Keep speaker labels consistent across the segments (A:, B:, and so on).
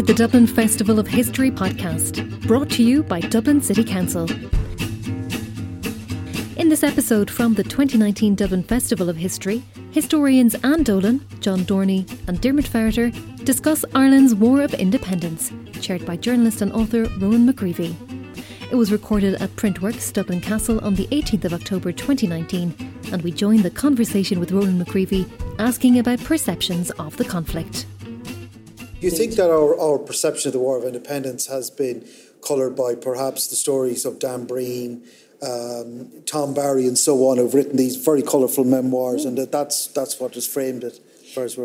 A: to the Dublin Festival of History podcast, brought to you by Dublin City Council. In this episode from the 2019 Dublin Festival of History, historians Anne Dolan, John Dorney, and Diarmaid Ferriter discuss Ireland's War of Independence, chaired by journalist and author Ronan McGreevy. It was recorded at Printworks Dublin Castle on the 18th of October 2019, and we join the conversation with Ronan McGreevy asking about perceptions of the conflict.
B: Do you think that our, our perception of the War of Independence has been coloured by perhaps the stories of Dan Breen, um, Tom Barry, and so on, who've written these very colourful memoirs, and that that's that's what has framed it?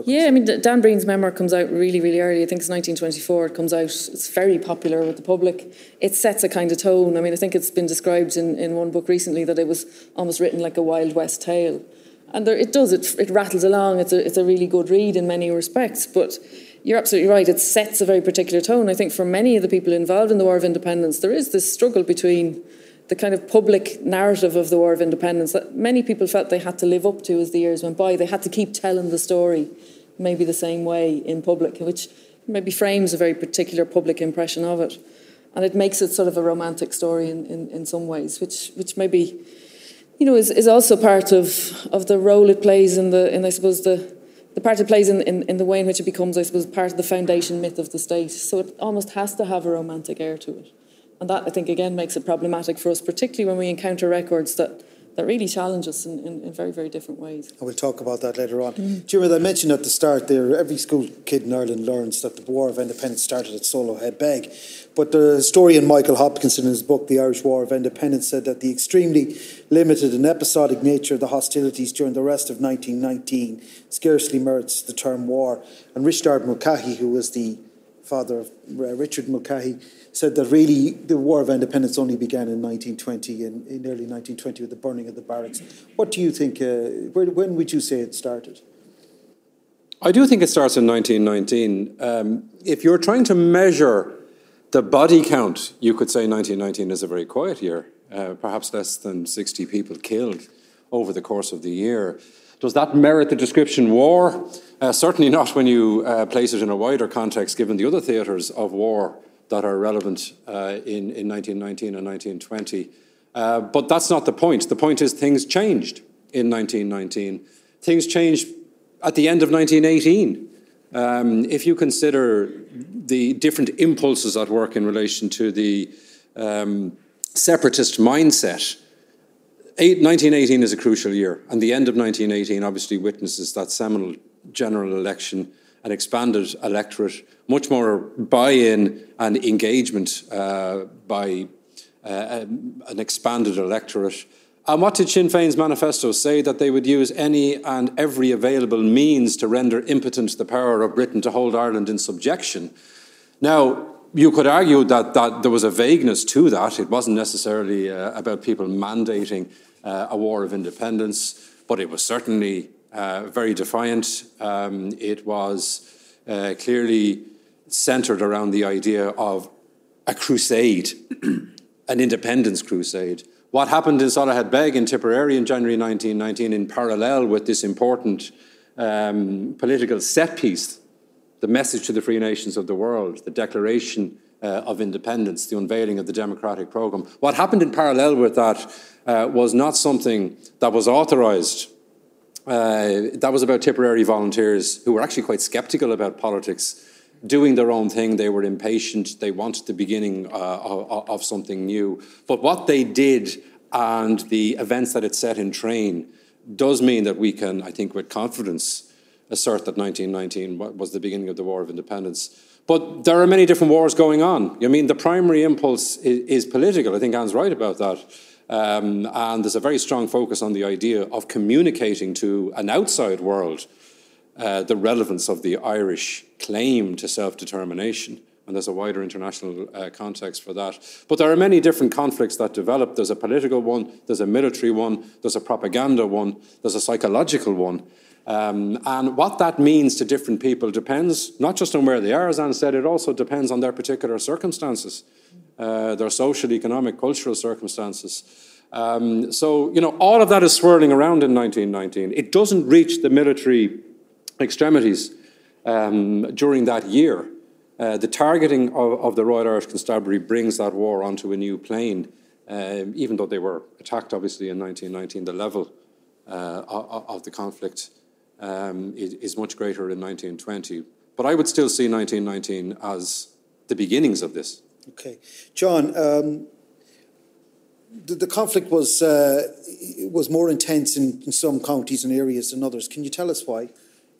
C: Yeah, I mean, Dan Breen's memoir comes out really, really early. I think it's 1924. It comes out. It's very popular with the public. It sets a kind of tone. I mean, I think it's been described in, in one book recently that it was almost written like a Wild West tale, and there, it does. It, it rattles along. It's a it's a really good read in many respects, but you're absolutely right. It sets a very particular tone. I think for many of the people involved in the War of Independence, there is this struggle between the kind of public narrative of the War of Independence that many people felt they had to live up to as the years went by. They had to keep telling the story maybe the same way in public, which maybe frames a very particular public impression of it. And it makes it sort of a romantic story in, in, in some ways, which which maybe you know is, is also part of, of the role it plays in the in I suppose the the part it plays in, in, in the way in which it becomes, I suppose, part of the foundation myth of the state. So it almost has to have a romantic air to it. And that, I think, again, makes it problematic for us, particularly when we encounter records that that really challenge us in, in, in, very, very different ways.
B: And we'll talk about that later on. Mm. Do you I mentioned at the start there, every school kid in Ireland learns that the War of Independence started at Soloheadbeg. But the historian Michael Hopkinson, in his book, The Irish War of Independence, said that the extremely limited and episodic nature of the hostilities during the rest of 1919 scarcely merits the term war. And Richard Mulcahy, who was the father uh, Richard Mulcahy, said that really the War of Independence only began in 1920, in, in early 1920, with the burning of the barracks. What do you think? Uh, where, when would you say it started?
D: I do think it starts in 1919. Um, if you're trying to measure the body count, you could say 1919 is a very quiet year, uh, perhaps less than 60 people killed over the course of the year. Does that merit the description war? Uh, certainly not when you uh, place it in a wider context, given the other theatres of war that are relevant uh, in, in 1919 and 1920. Uh, but that's not the point. The point is things changed in 1919. Things changed at the end of 1918. Um, if you consider the different impulses at work in relation to the um, separatist mindset, 1918 is a crucial year, and the end of 1918 obviously witnesses that seminal general election, an expanded electorate, much more buy in and engagement uh, by uh, um, an expanded electorate. And what did Sinn Féin's manifesto say? That they would use any and every available means to render impotent the power of Britain to hold Ireland in subjection. Now, you could argue that, that there was a vagueness to that. It wasn't necessarily uh, about people mandating uh, a war of independence, but it was certainly uh, very defiant. Um, it was uh, clearly centered around the idea of a crusade, an independence crusade. What happened in Soloheadbeg in Tipperary in January 1919, in parallel with this important um, political set piece, the message to the free nations of the world, the Declaration uh, of Independence, the unveiling of the democratic program. What happened in parallel with that uh, was not something that was authorized uh, that was about Tipperary volunteers who were actually quite skeptical about politics, doing their own thing. They were impatient. They wanted the beginning uh, of, of, something new. But what they did and the events that it set in train does mean that we can, I think, with confidence, assert that 1919 was the beginning of the War of Independence. But there are many different wars going on. I mean, the primary impulse is, is political. I think Anne's right about that. Um, and there's a very strong focus on the idea of communicating to an outside world uh, the relevance of the Irish claim to self determination. And there's a wider international uh, context for that. But there are many different conflicts that develop. There's a political one, there's a military one, there's a propaganda one, there's a psychological one. Um, and what that means to different people depends not just on where they are, as Anne said, it also depends on their particular circumstances uh, their social, economic, cultural circumstances. Um, so, you know, all of that is swirling around in 1919. It doesn't reach the military extremities um, during that year. Uh, the targeting of, of, the Royal Irish Constabulary brings that war onto a new plane, um, even though they were attacked, obviously, in 1919. The level uh, of, the conflict um, is, is, much greater in 1920. But I would still see 1919 as the beginnings of this.
B: Okay. John, um, the, the, conflict was, uh, was more intense in, in some counties and areas than others. Can you tell us why?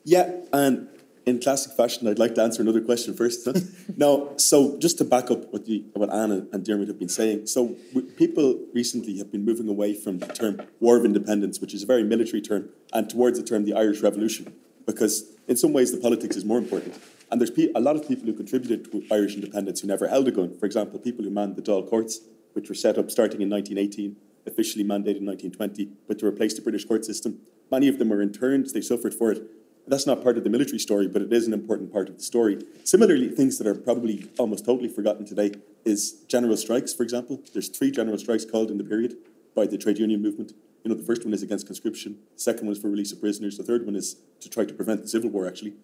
E: Yeah, and in classic fashion, I'd like to answer another question first. Huh? no, so just to back up what, the, what Anna and Dermot have been saying. So people recently have been moving away from the term War of Independence, which is a very military term, and towards the term the Irish Revolution, because in some ways the politics is more important. And there's a lot of people who contributed to Irish independence who never held a gun. For example, people who manned the Dáil courts, which were set up starting in 1918, officially mandated in 1920, but to replace the British court system. Many of them were interned, they suffered for it, that's not part of the military story, but it is an important part of the story. Similarly, things that are probably almost totally forgotten today is general strikes, for example. There's three general strikes called in the period by the trade union movement. You know, the first one is against conscription, the second one is for release of prisoners, the third one is to try to prevent the civil war, actually.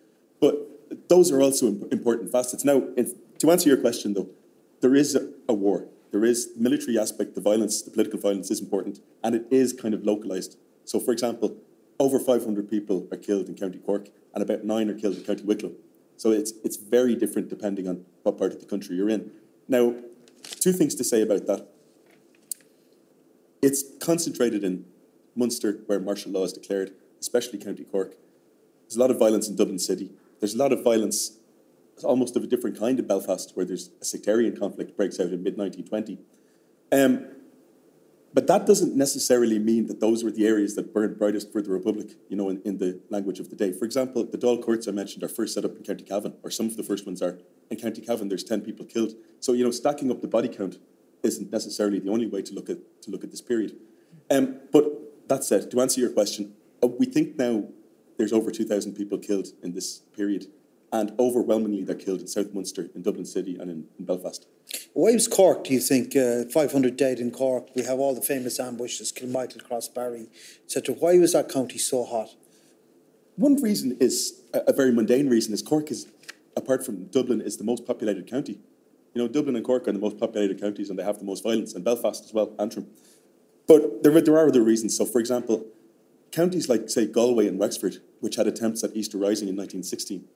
E: But those are also important facets. Now, to answer your question, though, there is a, a war. There is military aspect, the violence, the political violence is important, and it is kind of localized. So, for example, over 500 people are killed in County Cork and about nine are killed in County Wicklow. So it's, it's very different depending on what part of the country you're in. Now, two things to say about that. It's concentrated in Munster, where martial law is declared, especially County Cork. There's a lot of violence in Dublin City. There's a lot of violence, almost of a different kind in Belfast, where there's a sectarian conflict breaks out in mid 1920. Um, but that doesn't necessarily mean that those were the areas that burned brightest for the Republic, you know, in, in the language of the day. For example, the Dáil courts I mentioned are first set up in County Cavan, or some of the first ones are. In County Cavan, there's 10 people killed. So, you know, stacking up the body count isn't necessarily the only way to look at, to look at this period. Um, but that said, to answer your question, uh, we think now there's over 2,000 people killed in this period and overwhelmingly they're killed in South Munster, in Dublin City, and in, in Belfast.
B: Why was Cork, do you think, uh, 500 dead in Cork? We have all the famous ambushes, Kilmichael, Crossbarry, etc. Why was that county so hot?
E: One reason is a, a very mundane reason is Cork is, apart from Dublin, is the most populated county. You know, Dublin and Cork are the most populated counties, and they have the most violence, and Belfast as well, Antrim. But there, there are other reasons. So, for example, counties like, say, Galway and Wexford, which had attempts at Easter Rising in 1916,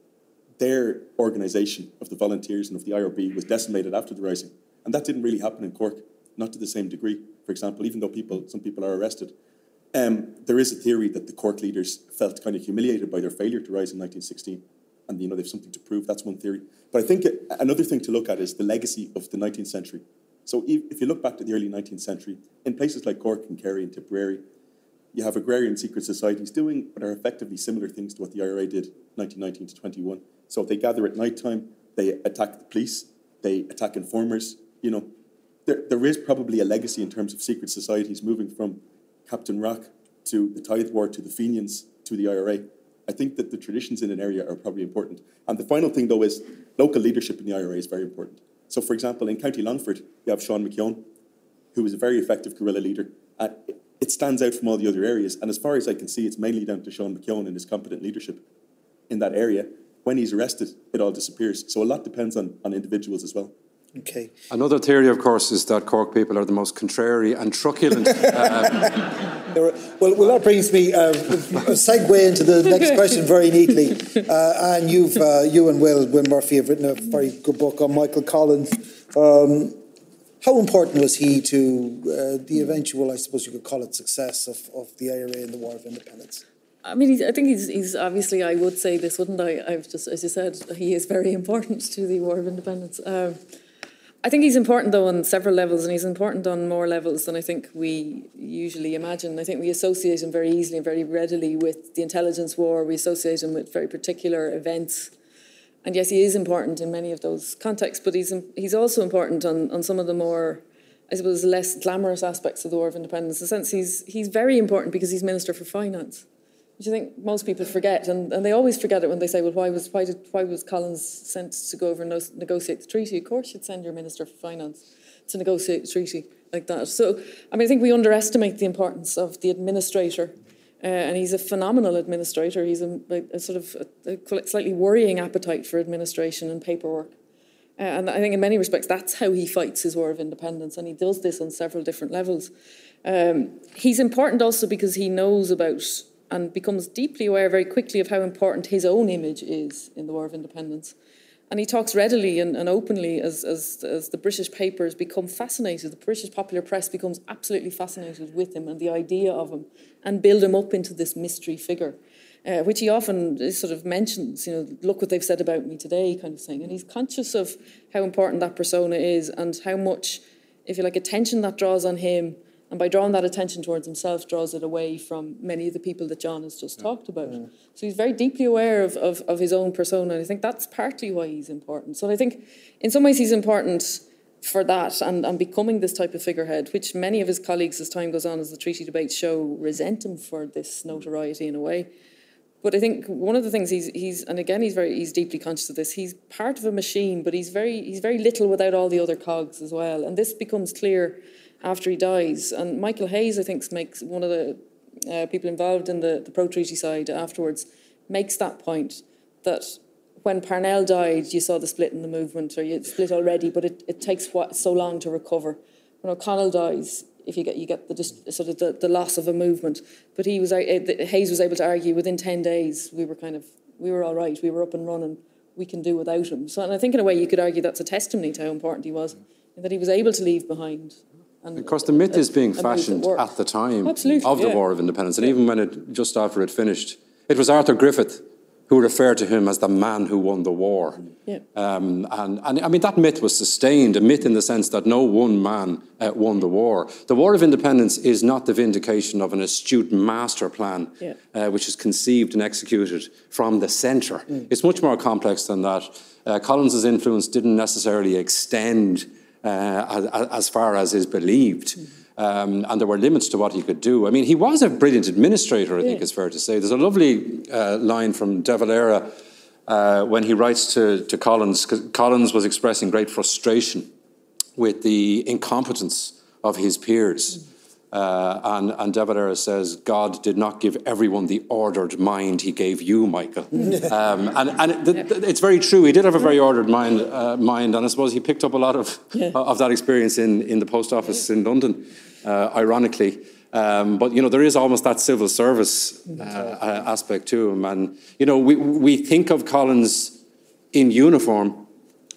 E: their organisation of the volunteers and of the IRB was decimated after the rising. And that didn't really happen in Cork, not to the same degree. For example, even though people, some people are arrested, um, there is a theory that the Cork leaders felt kind of humiliated by their failure to rise in 1916, and you know they've something to prove. That's one theory. But I think another thing to look at is the legacy of the 19th century. So if you look back to the early 19th century, in places like Cork and Kerry and Tipperary, you have agrarian secret societies doing what are effectively similar things to what the IRA did 1919 to 21. So they gather at night time, they attack the police, they attack informers. You know, there, there is probably a legacy in terms of secret societies moving from Captain Rock to the Tithe War to the Fenians to the IRA. I think that the traditions in an area are probably important. And the final thing, though, is local leadership in the IRA is very important. So, for example, in County Longford, you have Sean Mac Eoin, who was a very effective guerrilla leader. It stands out from all the other areas. And as far as I can see, it's mainly down to Sean Mac Eoin and his competent leadership in that area when he's arrested, it all disappears. So a lot depends on, on individuals as well.
B: Okay.
D: Another theory, of course, is that Cork people are the most contrary and truculent.
B: Uh, well, well, that brings me uh, a segue into the next question very neatly. Uh, and you've, uh, you and Will, Will Murphy, have written a very good book on Michael Collins. Um, how important was he to uh, the eventual, I suppose you could call it, success of, of the IRA and the War of Independence?
C: I mean, I think he's, he's obviously, I would say this, wouldn't I? I've just, as you said, he is very important to the War of Independence. Um, I think he's important, though, on several levels, and he's important on more levels than I think we usually imagine. I think we associate him very easily and very readily with the intelligence war. We associate him with very particular events. And yes, he is important in many of those contexts, but he's, he's also important on, on some of the more, I suppose, less glamorous aspects of the War of Independence. In the sense, he's, he's very important because he's Minister for Finance which I think most people forget, and, and they always forget it when they say, "Well, why was why did why was Collins sent to go over and negotiate the treaty?" Of course, you'd send your minister for finance to negotiate a treaty like that. So, I mean, I think we underestimate the importance of the administrator, uh, and he's a phenomenal administrator. He's a, a sort of a, a, slightly worrying appetite for administration and paperwork. Uh, and I think in many respects, that's how he fights his war of independence. And he does this on several different levels. Um, he's important also because he knows about and becomes deeply aware very quickly of how important his own image is in the War of Independence. And he talks readily and, and openly as, as, as the British papers become fascinated, the British popular press becomes absolutely fascinated with him and the idea of him and build him up into this mystery figure. Uh, which he often sort of mentions, you know, look what they've said about me today, kind of thing. And he's conscious of how important that persona is and how much, if you like, attention that draws on him and by drawing that attention towards himself, draws it away from many of the people that John has just yeah. talked about. Yeah. So he's very deeply aware of, of, of, his own persona. And I think that's partly why he's important. So I think in some ways he's important for that and, and becoming this type of figurehead, which many of his colleagues, as time goes on, as the treaty debates show, resent him for this mm. notoriety in a way. But I think one of the things he's he's and again he's very he's deeply conscious of this. He's part of a machine, but he's very he's very little without all the other cogs as well. And this becomes clear after he dies. And Michael Hayes, I think, makes one of the uh, people involved in the, the pro treaty side afterwards, makes that point that when Parnell died, you saw the split in the movement, or you split already, but it, it takes what, so long to recover. When O'Connell dies, if you get you get the sort of the, the loss of a movement, but he was uh, Hayes was able to argue within ten days we were kind of we were all right, we were up and running, we can do without him. So, and I think in a way you could argue that's a testimony to how important he was, that he was able to leave behind
D: and because the myth is being fashioned at the time
C: Absolutely,
D: of the
C: yeah.
D: War of Independence, and even when it just after it finished, it was Arthur Griffith who referred to him as the man who won the war.
C: Yeah.
D: Um, and, and I mean, that myth was sustained, a myth in the sense that no one man uh, won the war. The War of Independence is not the vindication of an astute master plan,
C: yeah.
D: uh, which is conceived and executed from the centre.
C: Mm.
D: It's much more complex than that. Uh, Collins's influence didn't necessarily extend as, as, far as is believed. Um, and there were limits to what he could do. I mean, he was a brilliant administrator, I yeah. think it's fair to say. There's a lovely uh, line from De Valera uh, when he writes to, to Collins, Collins was expressing great frustration with the incompetence of his peers. Uh, and, and De Valera says, God did not give everyone the ordered mind he gave you, Michael. um, and and th- th- it's very true. He did have a very ordered mind, uh, mind and I suppose he picked up a lot of, yeah. of that experience in, in the post office in London, uh, ironically. Um, but, you know, there is almost that civil service uh, aspect to him. And, you know, we, we think of Collins in uniform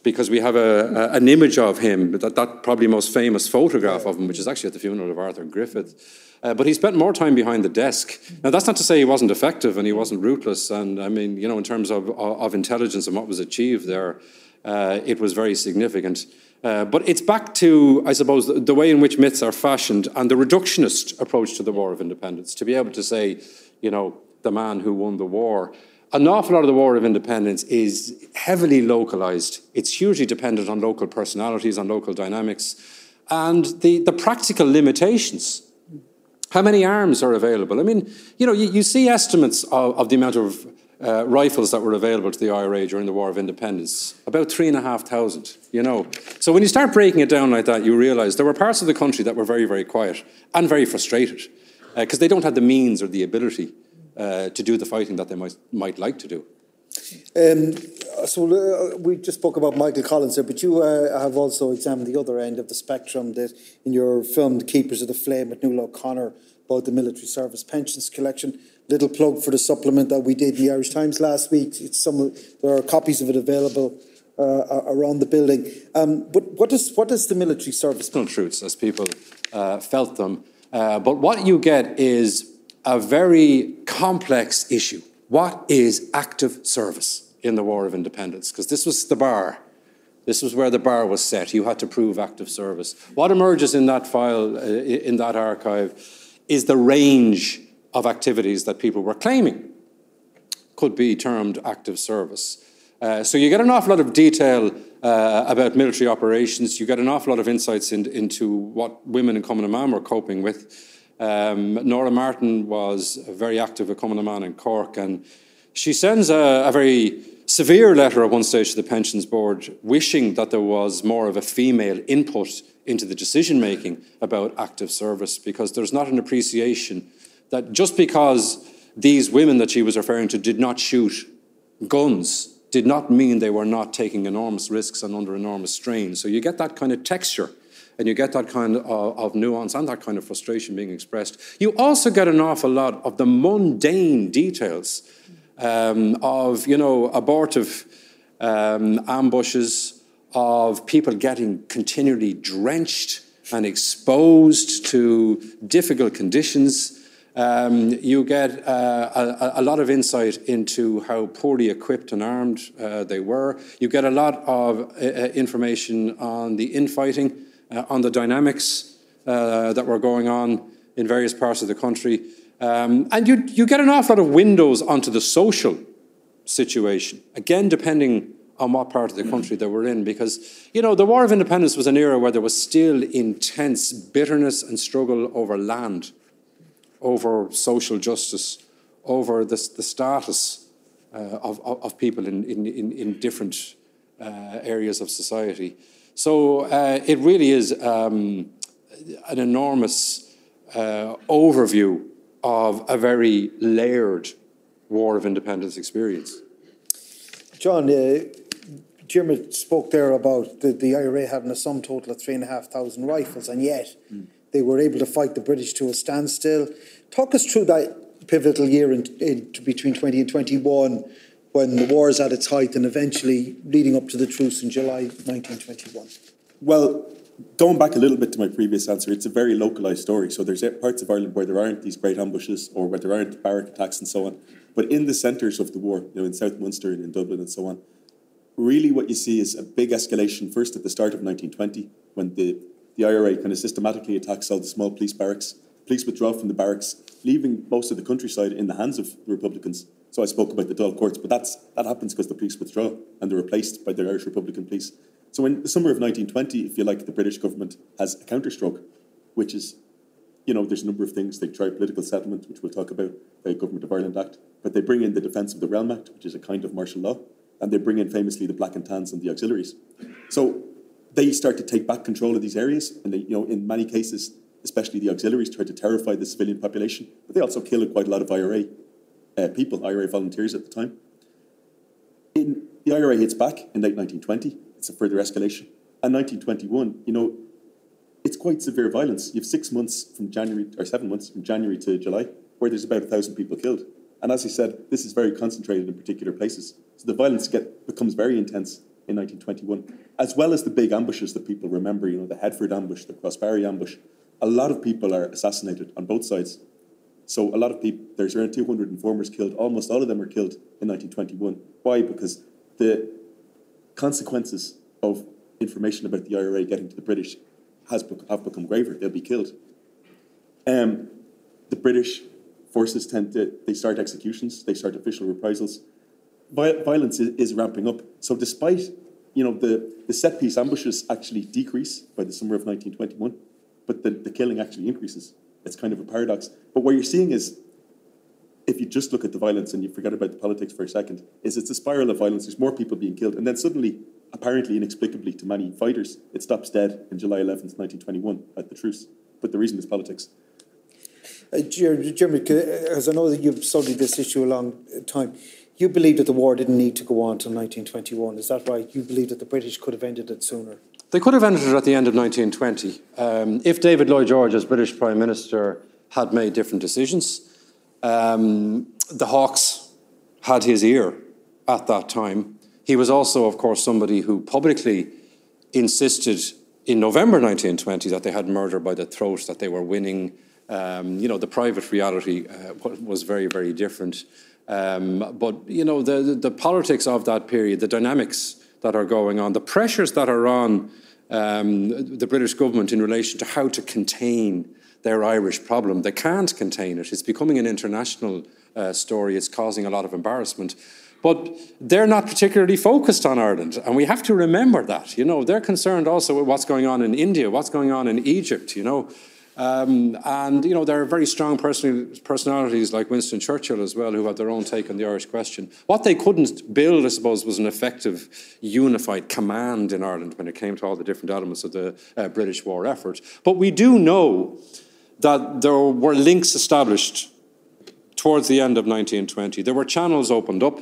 D: because we have a, a, an image of him, that, that probably most famous photograph of him, which is actually at the funeral of Arthur Griffith. Uh, but he spent more time behind the desk. Now, that's not to say he wasn't effective and he wasn't ruthless. And I mean, you know, in terms of, of intelligence and what was achieved there, uh, it was very significant. Uh, but it's back to, I suppose, the, the, way in which myths are fashioned and the reductionist approach to the War of Independence. To be able to say, you know, the man who won the war an awful lot of the War of Independence is heavily localized. It's hugely dependent on local personalities, on local dynamics, and the, the practical limitations. How many arms are available? I mean, you know, you, you see estimates of, of, the amount of uh, rifles that were available to the IRA during the War of Independence, about three and a half thousand, you know. So when you start breaking it down like that, you realize there were parts of the country that were very, very quiet and very frustrated because uh, they don't have the means or the ability uh, to do the fighting that they might, might like to do.
B: Um, so uh, we just spoke about Michael Collins there, but you uh, have also examined the other end of the spectrum that in your film The Keepers of the Flame with Nuala O'Connor about the military service pensions collection. Little plug for the supplement that we did in the Irish Times last week. It's some there are copies of it available uh, around the building. Um, but what does what does the military service?
D: Truths as people uh, felt them. Uh, but what you get is a very complex issue. What is active service in the War of Independence? Because this was the bar. This was where the bar was set. You had to prove active service. What emerges in that file, uh, in that archive, is the range of activities that people were claiming could be termed active service. Uh, so you get an awful lot of detail uh, about military operations. You get an awful lot of insights in, into what women in na mBan were coping with. Um, Nora Martin was very active at Cumann na mBan in Cork, and she sends a, a, very severe letter at one stage to the Pensions Board, wishing that there was more of a female input into the decision making about active service, because there's not an appreciation that just because these women that she was referring to did not shoot guns did not mean they were not taking enormous risks and under enormous strain. So you get that kind of texture and you get that kind of, of, nuance and that kind of frustration being expressed. You also get an awful lot of the mundane details um, of, you know, abortive um, ambushes, of people getting continually drenched and exposed to difficult conditions. Um, you get uh, a, a, lot of insight into how poorly equipped and armed uh, they were. You get a lot of uh, uh information on the infighting, uh, on the dynamics uh, that were going on in various parts of the country. Um, and you, you get an awful lot of windows onto the social situation, again, depending on what part of the country they were in because, you know, the War of Independence was an era where there was still intense bitterness and struggle over land, over social justice, over the, the status uh, of, of, people in, in, in different uh, areas of society. So uh, it really is um, an enormous uh, overview of a very layered War of Independence experience.
B: John, uh, Jim spoke there about the, the IRA having a sum total of three and a half thousand rifles, and yet mm. they were able to fight the British to a standstill. Talk us through that pivotal year in, in between 20 and 21 when the war is at its height and eventually leading up to the truce in July 1921.
E: Well, going back a little bit to my previous answer, it's a very localised story. So there's parts of Ireland where there aren't these great ambushes or where there aren't barrack attacks and so on. But in the centres of the war, you know, in South Munster and in Dublin and so on, really what you see is a big escalation first at the start of 1920 when the, the IRA kind of systematically attacks all the small police barracks. Police withdraw from the barracks, leaving most of the countryside in the hands of the Republicans. So I spoke about the Dáil courts, but that's, that happens because the police withdraw and they're replaced by the Irish Republican police. So in the summer of 1920, if you like, the British government has a counterstroke, which is, you know, there's a number of things. They try political settlement, which we'll talk about, the Government of Ireland Act, but they bring in the Defence of the Realm Act, which is a kind of martial law and they bring in famously the black and tans and the auxiliaries. So they start to take back control of these areas, and they, you know, in many cases, especially the auxiliaries, try to terrify the civilian population. But they also kill quite a lot of IRA uh, people, IRA volunteers at the time. In, the IRA hits back in late 1920. It's a further escalation. And 1921, you know, it's quite severe violence. You have six months from January, or seven months from January to July, where there's about a thousand people killed. And as I said, this is very concentrated in particular places. So the violence get, becomes very intense in 1921, as well as the big ambushes that people remember, you know, the Headford ambush, the Crossbarry ambush. A lot of people are assassinated on both sides. So a lot of people, there's around 200 informers killed. Almost all of them are killed in 1921. Why? Because the consequences of information about the IRA getting to the British has have become graver. They'll be killed. Um, the British forces tend to, they start executions, they start official reprisals. violence is, is, ramping up. So despite, you know, the, the set piece ambushes actually decrease by the summer of 1921, but the, the killing actually increases. It's kind of a paradox. But what you're seeing is, if you just look at the violence and you forget about the politics for a second, is it's a spiral of violence. There's more people being killed. And then suddenly, apparently inexplicably to many fighters, it stops dead in July 11th, 1921 at the truce. But the reason is politics.
B: Uh, Diarmaid, as I know that you've studied this issue a long time, you believe that the war didn't need to go on until 1921. Is that right? You believe that the British could have ended it sooner?
D: They could have ended it at the end of 1920. Um, if David Lloyd George, as British Prime Minister, had made different decisions, um, the Hawks had his ear at that time. He was also, of course, somebody who publicly insisted in November 1920 that they had murder by the throat, that they were winning um, you know, the private reality uh, was very, very different. Um, but, you know, the, the, the, politics of that period, the dynamics that are going on, the pressures that are on um, the British government in relation to how to contain their Irish problem. They can't contain it. It's becoming an international uh, story. It's causing a lot of embarrassment. But they're not particularly focused on Ireland, and we have to remember that. You know, they're concerned also with what's going on in India, what's going on in Egypt. You know, um, and, you know, there are very strong personalities like Winston Churchill as well who had their own take on the Irish question. What they couldn't build, I suppose, was an effective, unified command in Ireland when it came to all the different elements of the uh, British war effort. But we do know that there were links established towards the end of 1920. There were channels opened up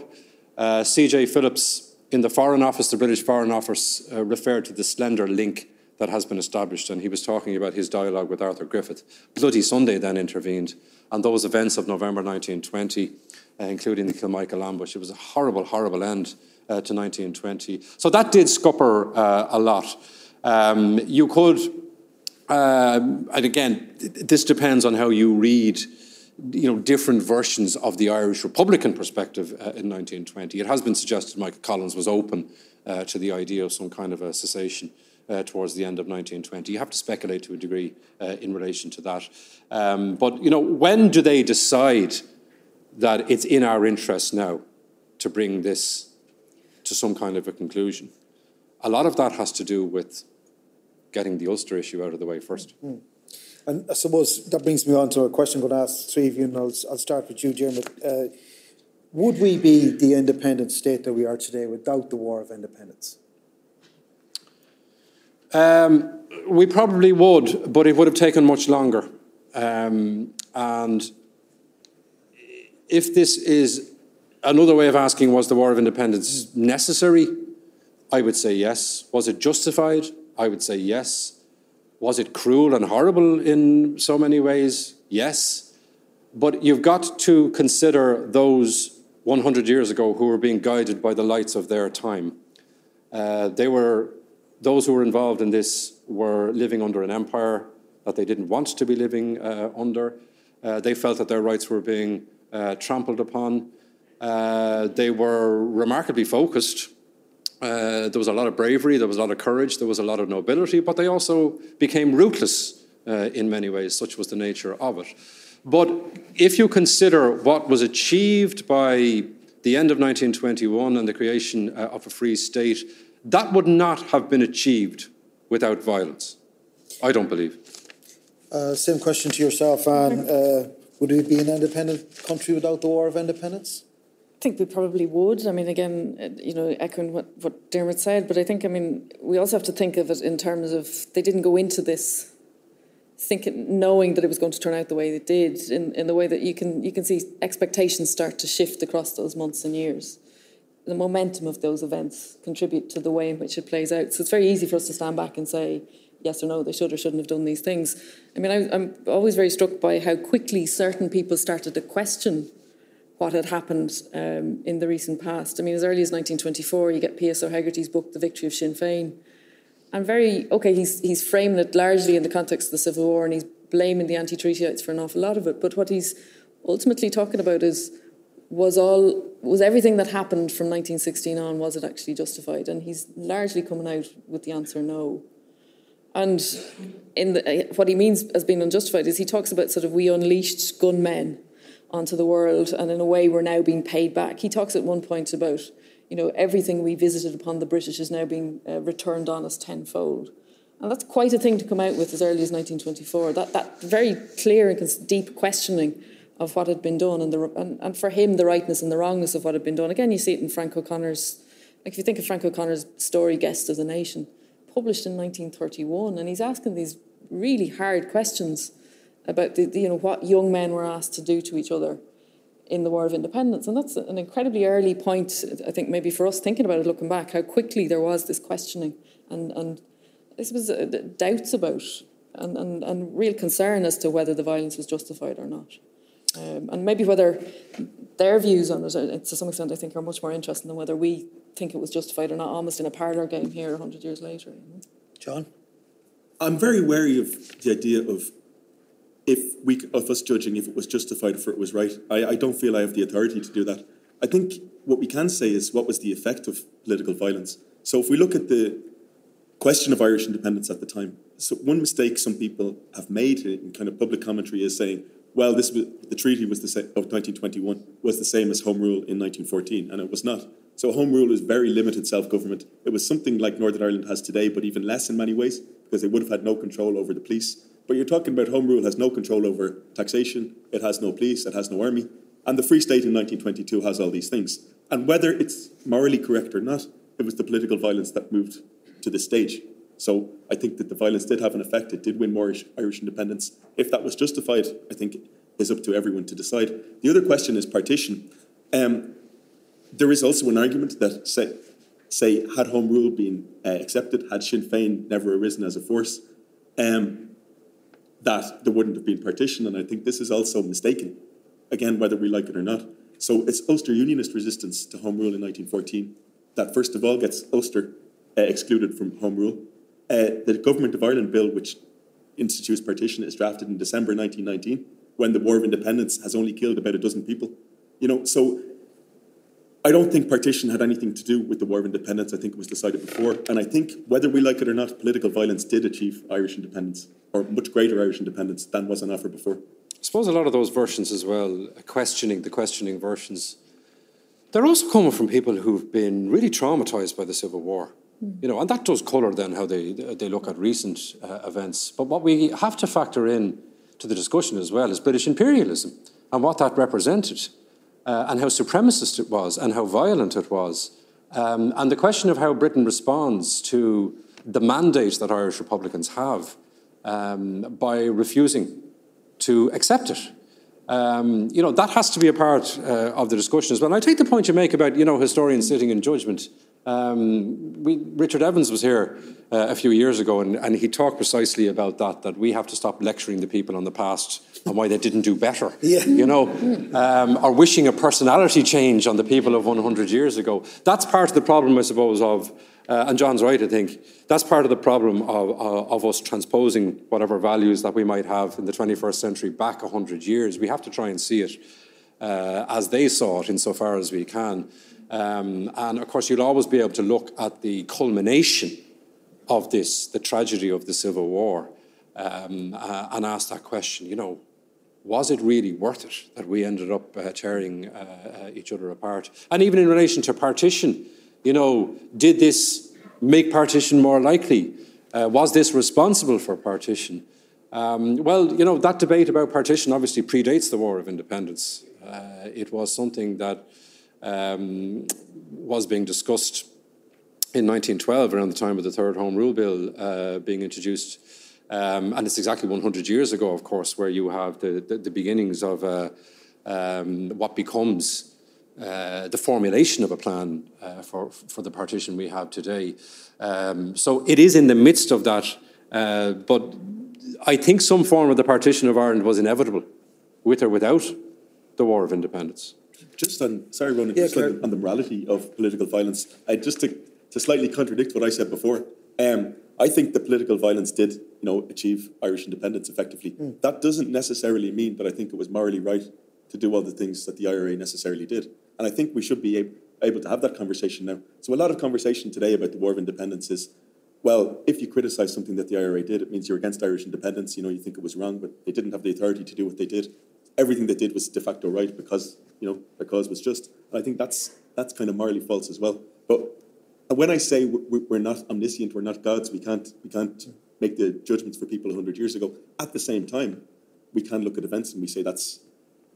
D: Uh, C.J. Phillips in the Foreign Office, the British Foreign Office, uh, referred to the slender link that has been established, and he was talking about his dialogue with Arthur Griffith. Bloody Sunday then intervened, and those events of November 1920, uh, including the Kilmichael ambush, it was a horrible, horrible end uh, to 1920. So that did scupper uh, a lot. Um, you could, um, and again, this depends on how you read you know, different versions of the Irish Republican perspective uh, in 1920. It has been suggested Michael Collins was open uh, to the idea of some kind of a cessation uh, towards the end of 1920. You have to speculate to a degree uh, in relation to that. Um, but, you know, when do they decide that it's in our interest now to bring this to some kind of a conclusion? A lot of that has to do with getting the Ulster issue out of the way 1st
B: mm-hmm. And I suppose that brings me on to a question I'm going to ask three of you, and I'll, I'll start with you, Diarmaid. Uh, would we be the independent state that we are today without the War of Independence?
D: Um, we probably would, but it would have taken much longer. Um, and if this is another way of asking, was the War of Independence necessary? I would say yes. Was it justified? I would say yes. Was it cruel and horrible in so many ways? Yes. But you've got to consider those 100 years ago who were being guided by the lights of their time. Uh, they were, those who were involved in this were living under an empire that they didn't want to be living uh, under. Uh, they felt that their rights were being uh, trampled upon. Uh, they were remarkably focused uh, there was a lot of bravery, there was a lot of courage, there was a lot of nobility, but they also became ruthless uh, in many ways, such was the nature of it. But if you consider what was achieved by the end of 1921 and the creation of a free state, that would not have been achieved without violence. I don't believe.
B: Uh, same question to yourself, Anne. Uh, would we be an independent country without the War of Independence?
C: I think we probably would. I mean, again, uh, you know, echoing what, what Dermot said, but I think, I mean, we also have to think of it in terms of they didn't go into this thinking, knowing that it was going to turn out the way it did, in, in the way that you can you can see expectations start to shift across those months and years. The momentum of those events contribute to the way in which it plays out. So it's very easy for us to stand back and say, yes or no, they should or shouldn't have done these things. I mean, I, I'm always very struck by how quickly certain people started to question what had happened um, in the recent past. I mean, as early as 1924, you get P.S. O'Hegarty's book, The Victory of Sinn Féin. And very, okay, he's, he's framing it largely in the context of the Civil War and he's blaming the anti-treatyites for an awful lot of it. But what he's ultimately talking about is, was all, was everything that happened from 1916 on, was it actually justified? And he's largely coming out with the answer no. And in the, what he means as being unjustified is he talks about sort of we unleashed gunmen onto the world, and in a way, we're now being paid back. He talks at one point about, you know, everything we visited upon the British is now being uh, returned on us tenfold. And that's quite a thing to come out with as early as 1924. That, that very clear and deep questioning of what had been done, and, the, and, and for him, the rightness and the wrongness of what had been done. Again, you see it in Frank O'Connor's, like if you think of Frank O'Connor's story, Guest of the Nation, published in 1931, and he's asking these really hard questions about the, the, you know what young men were asked to do to each other in the War of Independence, and that's an incredibly early point. I think maybe for us thinking about it, looking back, how quickly there was this questioning and and this was uh, doubts about and, and and real concern as to whether the violence was justified or not, um, and maybe whether their views on it, uh, to some extent, I think, are much more interesting than whether we think it was justified or not. Almost in a parlour game here, hundred years later. You know?
B: John,
E: I'm very wary of the idea of if we of us judging if it was justified or if it was right. I, I don't feel I have the authority to do that. I think what we can say is what was the effect of political violence. So if we look at the question of Irish independence at the time, so one mistake some people have made in kind of public commentary is saying, well, this was, the treaty was the of 1921 was the same as Home Rule in 1914, and it was not. So Home Rule is very limited self-government. It was something like Northern Ireland has today, but even less in many ways, because they would have had no control over the police but you're talking about Home Rule has no control over taxation, it has no police, it has no army. And the Free State in 1922 has all these things. And whether it's morally correct or not, it was the political violence that moved to this stage. So I think that the violence did have an effect. It did win more Irish independence. If that was justified, I think is up to everyone to decide. The other question is partition. Um, there is also an argument that say, say had Home Rule been uh, accepted, had Sinn Féin never arisen as a force, um, that there wouldn't have been partition. And I think this is also mistaken, again, whether we like it or not. So it's Ulster Unionist resistance to Home Rule in 1914 that first of all gets Ulster uh, excluded from Home Rule. Uh, the Government of Ireland bill, which institutes partition, is drafted in December 1919 when the War of Independence has only killed about a dozen people. You know, so I don't think partition had anything to do with the War of Independence. I think it was decided before. And I think, whether we like it or not, political violence did achieve Irish independence, or much greater Irish independence than was on offer before.
D: I suppose a lot of those versions as well, questioning the questioning versions, they're also coming from people who've been really traumatized by the Civil War. Mm. You know, and that does colour then how they they look at recent uh, events. But what we have to factor in to the discussion as well is British imperialism and what that represented, uh, and how supremacist it was, and how violent it was, um, and the question of how Britain responds to the mandate that Irish Republicans have um, by refusing to accept it. Um, you know, that has to be a part uh, of the discussion as well. And I take the point you make about, you know, historians sitting in judgment. Um, we, Richard Evans was here uh, a few years ago, and, and, he talked precisely about that, that we have to stop lecturing the people on the past on why they didn't do better,
B: yeah.
D: you know, um, or wishing a personality change on the people of 100 years ago. That's part of the problem, I suppose, of, uh, and John's right, I think, that's part of the problem of, uh, of us transposing whatever values that we might have in the 21st century back 100 years. We have to try and see it uh, as they saw it insofar as we can. Um, and of course, you'll always be able to look at the culmination of this, the tragedy of the Civil War, um, uh, and ask that question, you know, was it really worth it that we ended up uh, tearing uh, uh each other apart? And even in relation to partition, you know, did this make partition more likely? Uh, was this responsible for partition? Um, well, you know, that debate about partition obviously predates the War of Independence. Uh, it was something that um, was being discussed in 1912 around the time of the Third Home Rule Bill uh, being introduced. Um, and it's exactly 100 years ago, of course, where you have the, the, the beginnings of uh, um, what becomes uh, the formulation of a plan uh, for, for the partition we have today. Um, so it is in the midst of that, uh, but I think some form of the partition of Ireland was inevitable, with or without the War of Independence.
E: Just on, sorry, Ronan, yeah, just on, on, the morality of political violence, I, just to, to slightly contradict what I said before, um, I think the political violence did, you know, achieve Irish independence effectively. Mm. That doesn't necessarily mean that I think it was morally right to do all the things that the IRA necessarily did. And I think we should be able, able to have that conversation now. So a lot of conversation today about the War of Independence is, well, if you criticise something that the IRA did, it means you're against Irish independence. You know, you think it was wrong, but they didn't have the authority to do what they did. Everything they did was de facto right because you know the cause was just. And I think that's that's kind of morally false as well. But when I say we're not omniscient, we're not gods, we can't we can't make the judgments for people hundred years ago. At the same time, we can look at events and we say that's.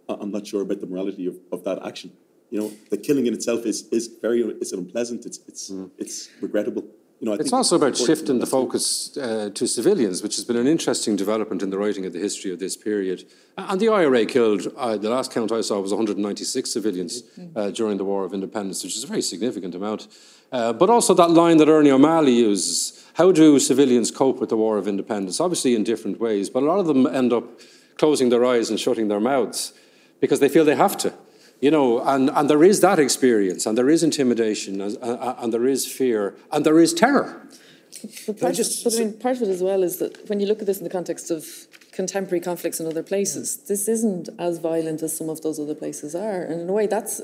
E: I'm not sure about the morality of, of that action you know, the killing in itself is is very it's unpleasant. It's it's mm. it's regrettable. You know,
D: it's also about shifting the focus uh, to civilians, which has been an interesting development in the writing of the history of this period. And the IRA killed, uh, the last count I saw was 196 civilians mm. uh, during the War of Independence, which is a very significant amount. Uh, but also that line that Ernie O'Malley uses how do civilians cope with the War of Independence? Obviously, in different ways, but a lot of them end up closing their eyes and shutting their mouths because they feel they have to you know, and, and there is that experience, and there is intimidation, and, uh, uh, and there is fear, and there is terror.
C: But part, just, but I mean, part of it as well is that when you look at this in the context of contemporary conflicts in other places, this isn't as violent as some of those other places are. And in a way, that's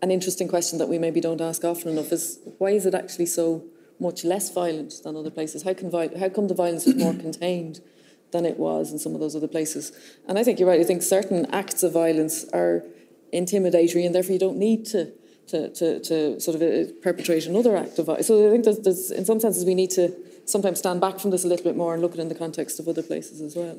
C: an interesting question that we maybe don't ask often enough is why is it actually so much less violent than other places? How, can how come the violence is more contained than it was in some of those other places? And I think you're right. I think certain acts of violence are intimidatory, and therefore you don't need to to, to, to sort of uh, perpetrate another act of violence. So I think there's, there's, in some senses, we need to sometimes stand back from this a little bit more and look at it in the context of other places as well.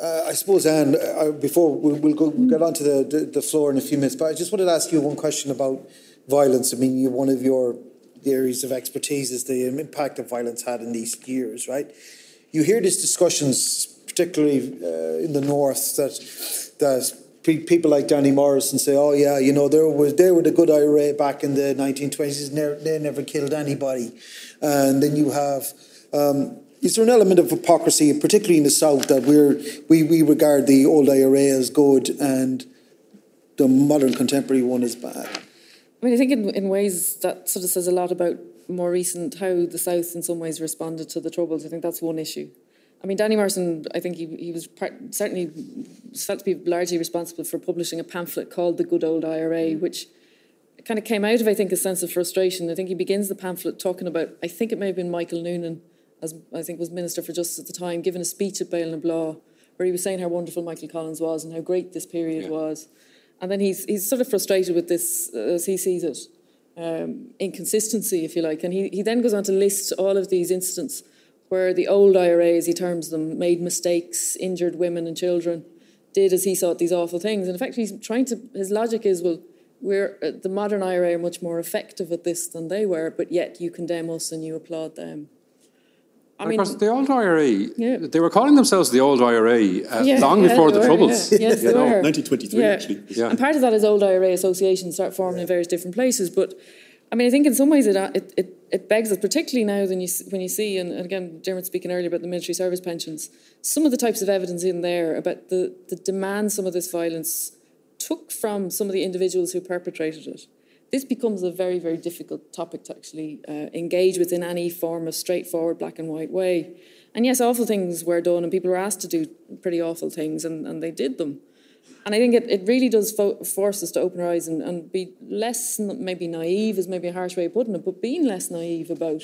B: Uh, I suppose, Anne, uh, before we'll, we'll, go, we'll get onto the, the, the, floor in a few minutes, but I just wanted to ask you one question about violence. I mean, you, one of your areas of expertise is the impact of violence had in these years, right? You hear these discussions, particularly uh, in the north, that that people like Danny Morrison say, "Oh yeah, you know, there was they were the good IRA back in the 1920s. they never killed anybody," and then you have. Um, is there an element of hypocrisy, particularly in the South, that we're, we, we regard the old IRA as good and the modern contemporary one is bad?
C: I mean, I think in, in ways that sort of says a lot about more recent how the South in some ways responded to the Troubles. I think that's one issue. I mean, Danny Morrison, I think he, he was part, certainly felt to be largely responsible for publishing a pamphlet called The Good Old IRA, which kind of came out of, I think, a sense of frustration. I think he begins the pamphlet talking about, I think it may have been Michael Noonan, as I think was Minister for Justice at the time, giving a speech at Béal na Bláth where he was saying how wonderful Michael Collins was and how great this period yeah. was. And then he's, he's sort of frustrated with this, uh, as he sees it, um, inconsistency, if you like. And he, he then goes on to list all of these incidents where the old IRA, as he terms them, made mistakes, injured women and children, did as he thought these awful things. And in fact, he's trying to, his logic is, well, we're, uh, the modern IRA are much more effective at this than they were, but yet you condemn us and you applaud them.
D: I mean, because the old IRA, yeah. they were calling themselves the old IRA uh, yeah, long before the were, Troubles.
C: Yeah. Yes, they were.
E: 1923, actually.
C: Yeah. And part of that is old IRA associations start forming in various different places. But I mean, I think in some ways it, it, it it begs us, particularly now when you, when you see, and, again, Dermot speaking earlier about the military service pensions, some of the types of evidence in there about the, the demand some of this violence took from some of the individuals who perpetrated it. This becomes a very, very difficult topic to actually uh, engage with in any form of straightforward black and white way. And yes, awful things were done, and people were asked to do pretty awful things, and, and they did them. And I think it, it really does fo- force us to open our eyes and, and be less, maybe naive is maybe a harsh way of putting it, but being less naive about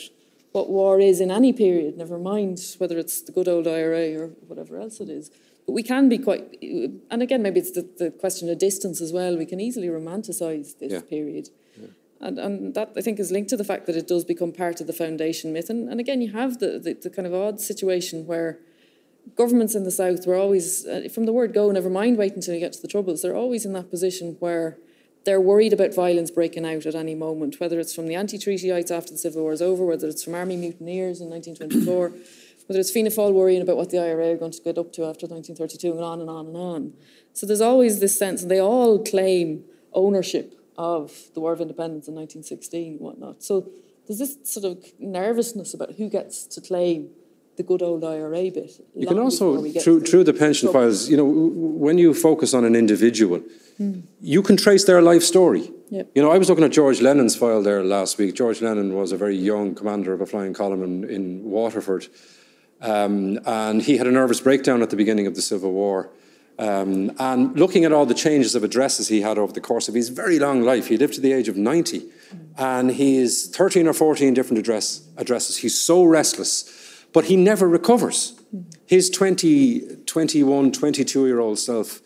C: what war is in any period, never mind whether it's the good old IRA or whatever else it is. But we can be quite, and again, maybe it's the, the question of distance as well. We can easily romanticise this yeah. period. Yeah. And, and that, I think, is linked to the fact that it does become part of the foundation myth. And, and again, you have the, the, the kind of odd situation where governments in the south were always, uh, from the word go, never mind wait until you get to the troubles, they're always in that position where they're worried about violence breaking out at any moment, whether it's from the anti-treatyites after the Civil War is over, whether it's from army mutineers in 1924, whether it's Fianna Fáil worrying about what the IRA are going to get up to after 1932, and on and on and on. So there's always this sense, and they all claim ownership of the War of Independence in 1916 and whatnot. So there's this sort of nervousness about who gets to claim the good old IRA bit.
D: You can also, through, through the pension files, you know, when you focus on an individual, mm. you can trace their life story.
C: Yep.
D: You know, I was looking at George Lennon's file there last week. George Lennon was a very young commander of a flying column in, in Waterford. Um, and he had a nervous breakdown at the beginning of the Civil War. Um, and looking at all the changes of addresses he had over the course of his very long life, he lived to the age of 90, mm. and he is 13 or 14 different address, addresses. He's so restless but he never recovers. His 20, 21, 22 year old self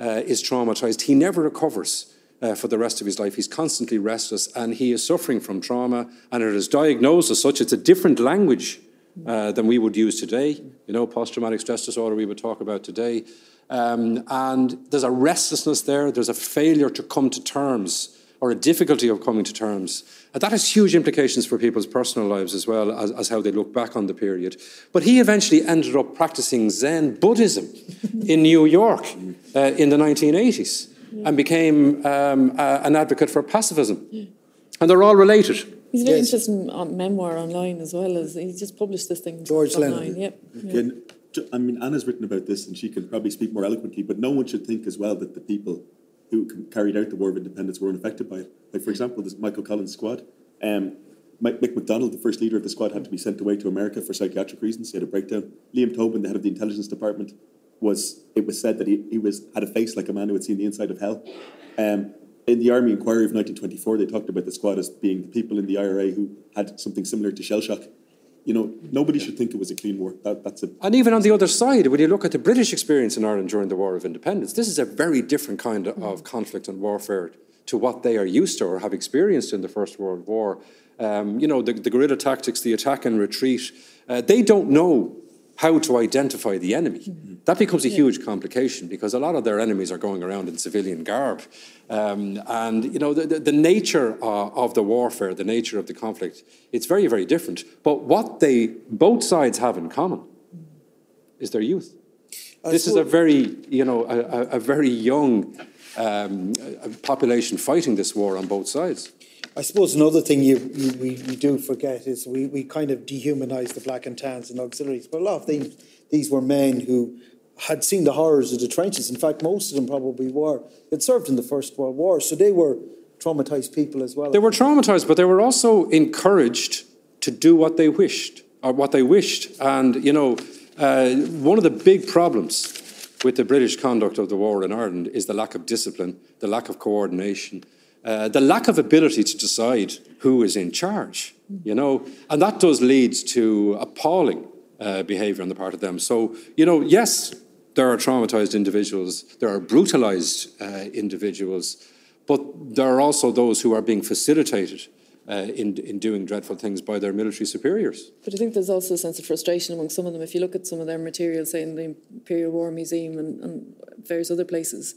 D: uh, is traumatized. He never recovers uh, for the rest of his life. He's constantly restless and he is suffering from trauma, and it is diagnosed as such. It's a different language uh, than we would use today. You know, post traumatic stress disorder, we would talk about today. Um, and there's a restlessness there, there's a failure to come to terms or a difficulty of coming to terms. And that has huge implications for people's personal lives as well as, as how they look back on the period. But he eventually ended up practicing Zen Buddhism in New York uh, in the 1980s and became um, uh, an advocate for pacifism. And they're all related.
C: He's a very yes. interesting um, memoir online as well as he just published this thing.
B: George online.
C: Lennon. Yep.
E: Yeah. I mean, Anna's written about this and she can probably speak more eloquently, but no one should think as well that the people who carried out the War of Independence were unaffected by it. Like, for example, this Michael Collins squad. Um, Mick McDonnell, the first leader of the squad, had to be sent away to America for psychiatric reasons. He had a breakdown. Liam Tobin, the head of the intelligence department, was it was said that he, he was had a face like a man who had seen the inside of hell. Um, in the Army Inquiry of 1924, they talked about the squad as being the people in the IRA who had something similar to shell shock you know, nobody should think it was a clean war. That, that's it.
D: And even on the other side, when you look at the British experience in Ireland during the War of Independence, this is a very different kind of, of conflict and warfare to what they are used to or have experienced in the First World War. Um, you know, the, the, guerrilla tactics, the attack and retreat, uh, they don't know how to identify the enemy. Mm-hmm. That becomes a huge complication because a lot of their enemies are going around in civilian garb. Um, and, you know, the, the, nature uh, of the warfare, the nature of the conflict, it's very, very different. But what they, both sides have in common is their youth. this is a very, you know, a, a very young um, population fighting this war on both sides.
B: I suppose another thing you, you we, do forget is we, we kind of dehumanise the black and tans and auxiliaries, but a lot of these, these were men who had seen the horrors of the trenches. In fact, most of them probably were. Had served in the First World War, so they were traumatized people as well.
D: They were traumatized, but they were also encouraged to do what they wished or what they wished. And you know, uh, one of the big problems with the British conduct of the war in Ireland is the lack of discipline, the lack of coordination, uh, the lack of ability to decide who is in charge. You know, and that does lead to appalling uh, behaviour on the part of them. So, you know, yes, there are traumatized individuals, there are brutalized uh, individuals, but there are also those who are being facilitated uh, in, in doing dreadful things by their military superiors.
C: But I think there's also a sense of frustration among some of them. If you look at some of their materials, say in the Imperial War Museum and, and various other places,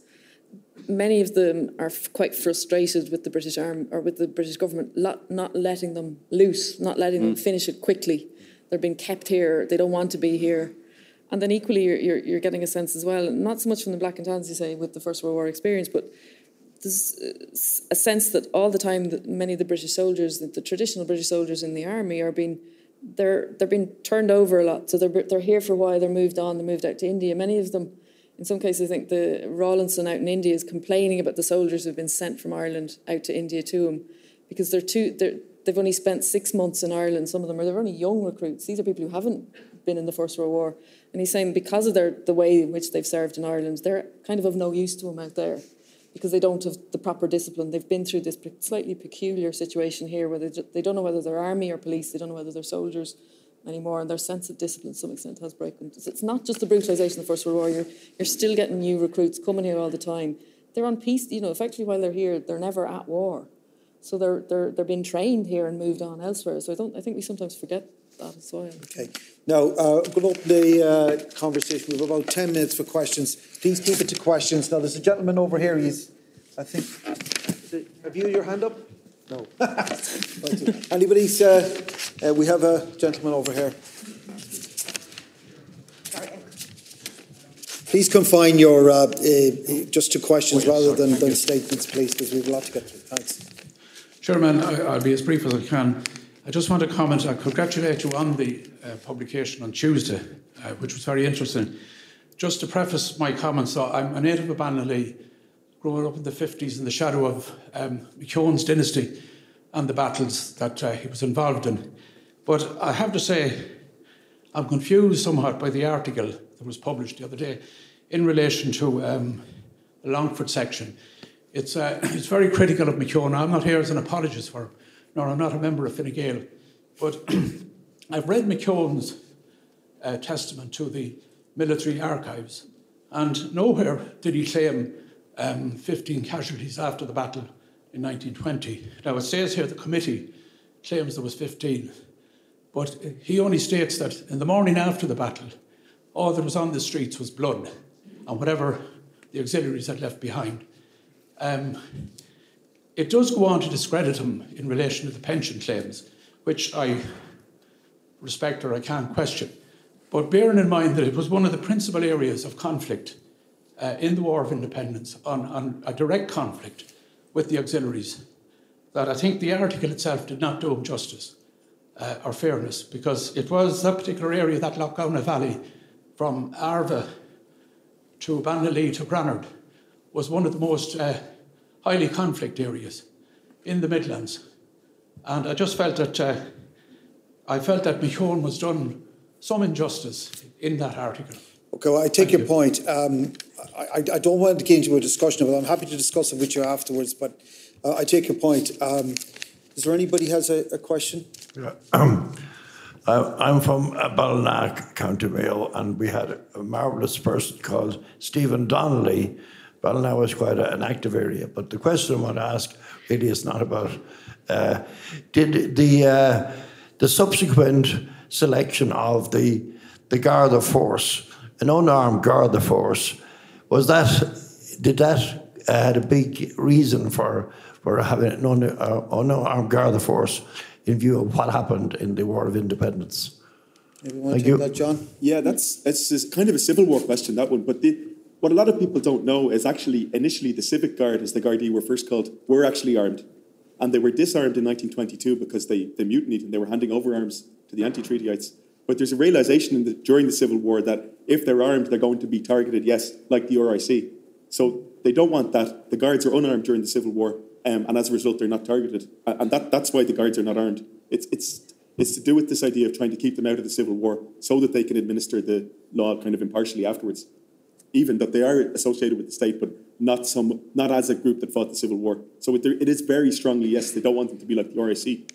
C: many of them are f- quite frustrated with the British Army or with the British government not letting them loose, not letting mm. them finish it quickly. They're being kept here. They don't want to be here. And then equally, you're, you're, you're, getting a sense as well, not so much from the Black and Tans, you say, with the First World War experience, but there's a sense that all the time that many of the British soldiers, the, the traditional British soldiers in the army, are being they're they're being turned over a lot. So they're they're here for a while. They're moved on. They're moved out to India. Many of them, in some cases, I think the Rawlinson out in India is complaining about the soldiers who've been sent from Ireland out to India to him, because they're too they're they've only spent six months in Ireland. Some of them are they're only young recruits. These are people who haven't been in the First World War, and he's saying because of their the way in which they've served in Ireland, they're kind of of no use to him out there because they don't have the proper discipline. They've been through this slightly peculiar situation here where they, they don't know whether they're army or police, they don't know whether they're soldiers anymore, and their sense of discipline to some extent has broken. It's not just the brutalisation of the First World War, you're, you're still getting new recruits coming here all the time. They're on peace, you know, effectively while they're here, they're never at war. So they're, they're, they're being trained here and moved on elsewhere. So I, don't, I think we sometimes forget that as well.
B: Okay. Now, uh, I'm going to open the uh, conversation. We have about 10 minutes for questions. Please keep it to questions. Now, there's a gentleman over here. He's, I think, have you your hand up? No. Anybody? Uh, uh, we have a gentleman over here. Please confine your uh, uh, just to questions oh, rather than, than statements, please, because we have a lot to get through. Thanks.
F: Chairman, I, will be as brief as I can. I just want to comment. I congratulate you on the uh, publication on Tuesday, uh, which was very interesting. Just to preface my comments, I'm a native of Ballinalee, growing up in the 50s in the shadow of um, dynasty and the battles that uh, he was involved in. But I have to say, I'm confused somewhat by the article that was published the other day in relation to um, the Longford section. It's, uh, it's very critical of Mac Eoin. I'm not here as an apologist for him nor I'm not a member of Fine Gael. But I've read Mac Eoin's uh, testament to the military archives, and nowhere did he claim um, 15 casualties after the battle in 1920. Now it says here the committee claims there was 15, but he only states that in the morning after the battle, all that was on the streets was blood and whatever the auxiliaries had left behind. Um, it does go on to discredit him in relation to the pension claims, which I respect or I can't question. But bearing in mind that it was one of the principal areas of conflict uh, in the War of Independence, on, on, a direct conflict with the auxiliaries, that I think the article itself did not do him justice uh, or fairness, because it was that particular area, that Lough Valley, from Arva to Ballinalee to Granard, was one of the most uh, highly conflict areas in the Midlands. And I just felt that uh, I felt that Mac Eoin was done some injustice in that article.
B: Okay, well, I take Thank your you. point. Um, I, I, don't want to get into a discussion of it. I'm happy to discuss it with you afterwards, but uh, I take your point. Um, is there anybody has a, a question?
G: Yeah. Um, I'm from Ballina, County Mayo, and we had a marvellous person called Stephen Donnelly Ballina was quite a, an active area. But the question I want to ask really is not about uh, did the uh, the subsequent selection of the the Garda force, an unarmed Garda force, was that did that uh, had a big reason for for having an un, uh, unarmed Garda force in view of what happened in the War of Independence?
B: To take that, John?
E: Yeah, that's it's kind of a Civil War question, that one. But the, what a lot of people don't know is actually initially the Civic Guard, as the Gardaí were first called, were actually armed. And they were disarmed in 1922 because they, they mutinied and they were handing over arms to the anti-treatyites. But there's a realization the, during the Civil War that if they're armed, they're going to be targeted, yes, like the RIC. So they don't want that. The guards are unarmed during the Civil War, um, and as a result, they're not targeted. And that, that's why the guards are not armed. It's, it's, it's to do with this idea of trying to keep them out of the Civil War so that they can administer the law kind of impartially afterwards. Even that they are associated with the state, but not some, not as a group that fought the Civil War. So it, it is very strongly yes. They don't want them to be like the RIC.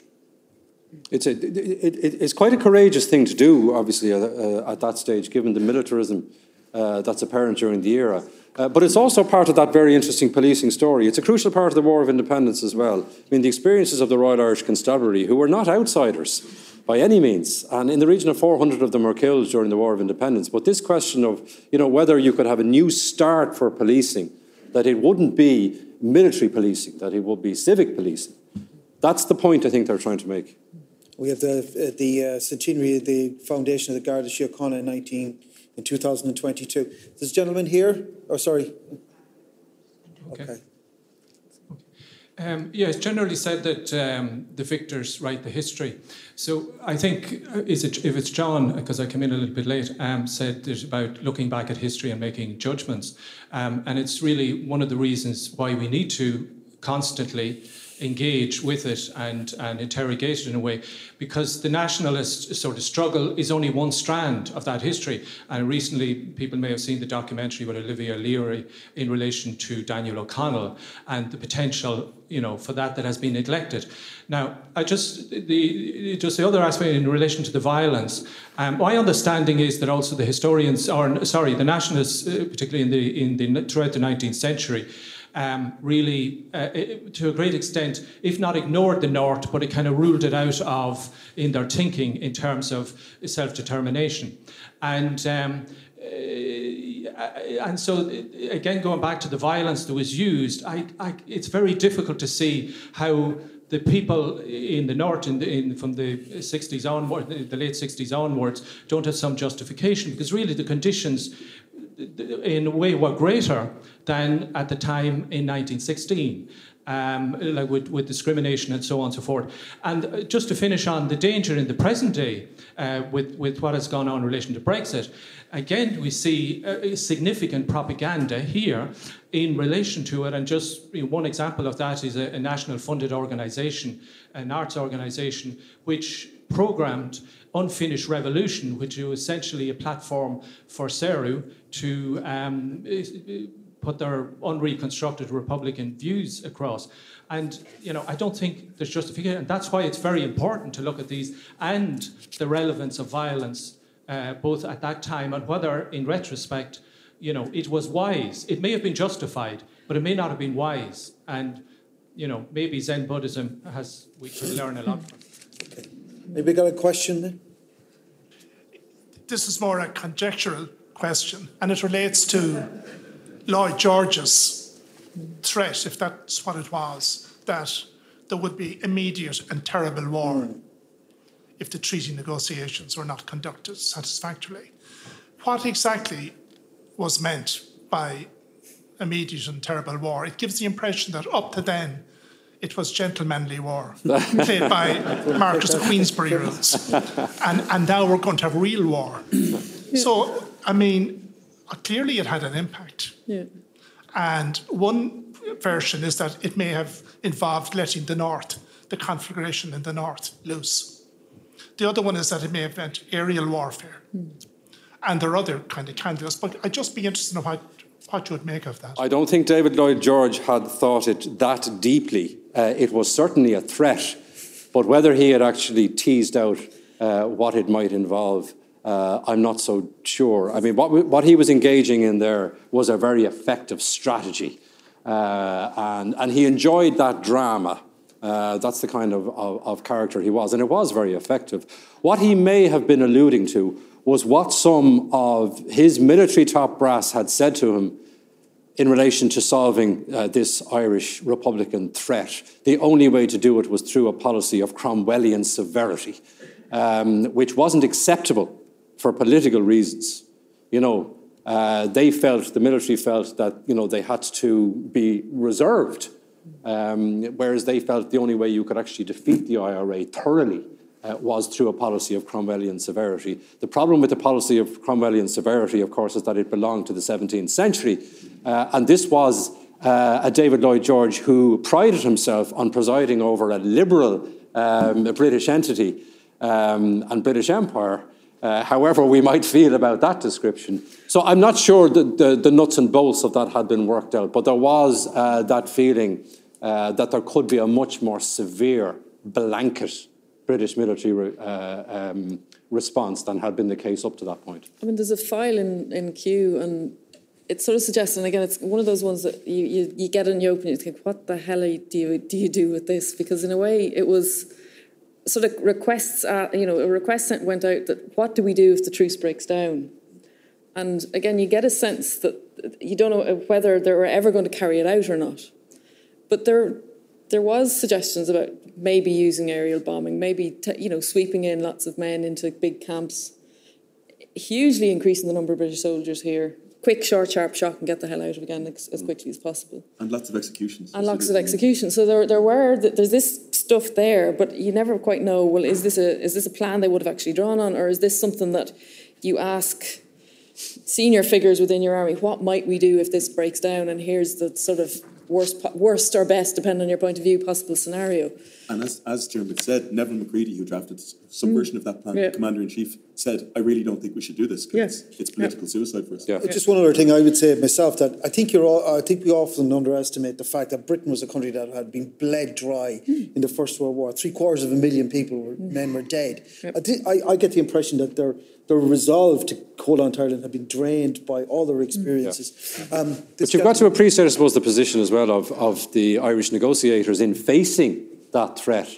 D: It's, a, it, it, it's quite a courageous thing to do, obviously, uh, at that stage, given the militarism uh, that's apparent during the era. Uh, but it's also part of that very interesting policing story. It's a crucial part of the War of Independence as well. I mean, the experiences of the Royal Irish Constabulary, who were not outsiders by any means, and in the region of 400 of them were killed during the War of Independence. But this question of, you know, whether you could have a new start for policing, that it wouldn't be military policing, that it would be civic policing. That's the point I think they're trying to make.
B: We have the uh, the uh, centenary of the foundation of the Garda Síochána in 19 in 2022. This gentleman here, oh sorry.
H: Okay. okay. Um, yeah, it's generally said that um, the victors write the history. So I think uh, is it, if it's John, because I came in a little bit late, um, said it about looking back at history and making judgments, um, and it's really one of the reasons why we need to constantly engage with it and, and interrogate it in a way because the nationalist sort of struggle is only one strand of that history. And recently, people may have seen the documentary with Olivia O'Leary in relation to Daniel O'Connell and the potential, you know, for that that has been neglected. Now, I just the just the other aspect in relation to the violence. Um, my understanding is that also the historians, or sorry, the nationalists, uh, particularly in the in the throughout the 19th century um, really, uh, to a great extent, if not ignored the North, but it kind of ruled it out of in their thinking in terms of self determination. And um, uh, and so, again, going back to the violence that was used, I, I, it's very difficult to see how the people in the north, in the, in, from the 60s onward, the late 60s onwards, don't have some justification because really the conditions, in a way, were greater than at the time in 1916. Um, like with, with, discrimination and so on and so forth. And uh, just to finish on the danger in the present day uh, with, with what has gone on in relation to Brexit, again, we see a, significant propaganda here in relation to it. And just you know, one example of that is a, a national funded organisation, an arts organisation, which programmed Unfinished Revolution, which is essentially a platform for Saoradh to um, put their unreconstructed Republican views across. And you know, I don't think there's justification, and that's why it's very important to look at these and the relevance of violence, uh, both at that time and whether, in retrospect, you know, it was wise. It may have been justified, but it may not have been wise. And you know, maybe Zen Buddhism has we can learn a lot from.
B: Okay. Maybe got a question then.
I: This is more a conjectural question, and it relates to Lloyd George's threat, if that's what it was, that there would be immediate and terrible war mm. if the treaty negotiations were not conducted satisfactorily. What exactly was meant by immediate and terrible war? It gives the impression that up to then, it was gentlemanly war, played by Marquess of Queensberry rules. And, and now we're going to have real war. So, I mean, clearly it had an impact.
C: Yeah.
I: And one version is that it may have involved letting the North, the conflagration in the North, loose. The other one is that it may have meant aerial warfare. Mm. And there are other kind of candidates, but I'd just be interested in what, what you would make of that.
D: I don't think David Lloyd George had thought it that deeply. Uh, it was certainly a threat, but whether he had actually teased out uh, what it might involve uh, I'm not so sure. I mean, what, what he was engaging in there was a very effective strategy. Uh, and, and he enjoyed that drama. Uh, that's the kind of, of, of, character he was, and it was very effective. What he may have been alluding to was what some of his military top brass had said to him in relation to solving uh, this Irish Republican threat. The only way to do it was through a policy of Cromwellian severity. um, which wasn't acceptable for political reasons. You know, uh, they felt, the military felt that, you know, they had to be reserved, um, whereas they felt the only way you could actually defeat the IRA thoroughly uh, was through a policy of Cromwellian severity. The problem with the policy of Cromwellian severity, of course, is that it belonged to the 17th century. Uh, and this was uh, a David Lloyd George who prided himself on presiding over a liberal um, British entity um, and British Empire. Uh, however, we might feel about that description. So I'm not sure that the, the nuts and bolts of that had been worked out, but there was uh, that feeling uh, that there could be a much more severe blanket British military uh, um, response than had been the case up to that point.
C: I mean, there's a file in, in Kew, and it sort of suggests, and again, it's one of those ones that you, you, you get in the open, it, you think, what the hell do you, do you do with this? Because in a way, it was sort of requests, uh, you know, a request went out that what do we do if the truce breaks down? And again, you get a sense that you don't know whether they're ever going to carry it out or not. But there, there was suggestions about maybe using aerial bombing, maybe you know sweeping in lots of men into big camps, hugely increasing the number of British soldiers here quick, short, sharp shock and get the hell out of again as, as quickly as possible.
E: And lots of executions.
C: And lots of executions. So there, there were there's this stuff there, but you never quite know. Well, is this a is this a plan they would have actually drawn on, or is this something that you ask senior figures within your army? What might we do if this breaks down? And here's the sort of worst, worst or best, depending on your point of view, possible scenario.
E: And as, as Jeremy said, Nevil Macready, who drafted some mm. version of that plan, yeah. Commander in Chief, said, I really don't think we should do this because yes. it's, it's, political yeah. suicide for us.
B: Yeah. Just one other thing I would say myself that I think you're all, I think we often underestimate the fact that Britain was a country that had been bled dry mm. in the First World War. Three quarters of a million people, were, mm. men were dead. Yep. I, th- I, I, get the impression that their, their resolve to hold on to Ireland had been drained by all their experiences.
D: Yeah. Um, but you've got to appreciate, I suppose, the position as well of, of the Irish negotiators in facing that threat.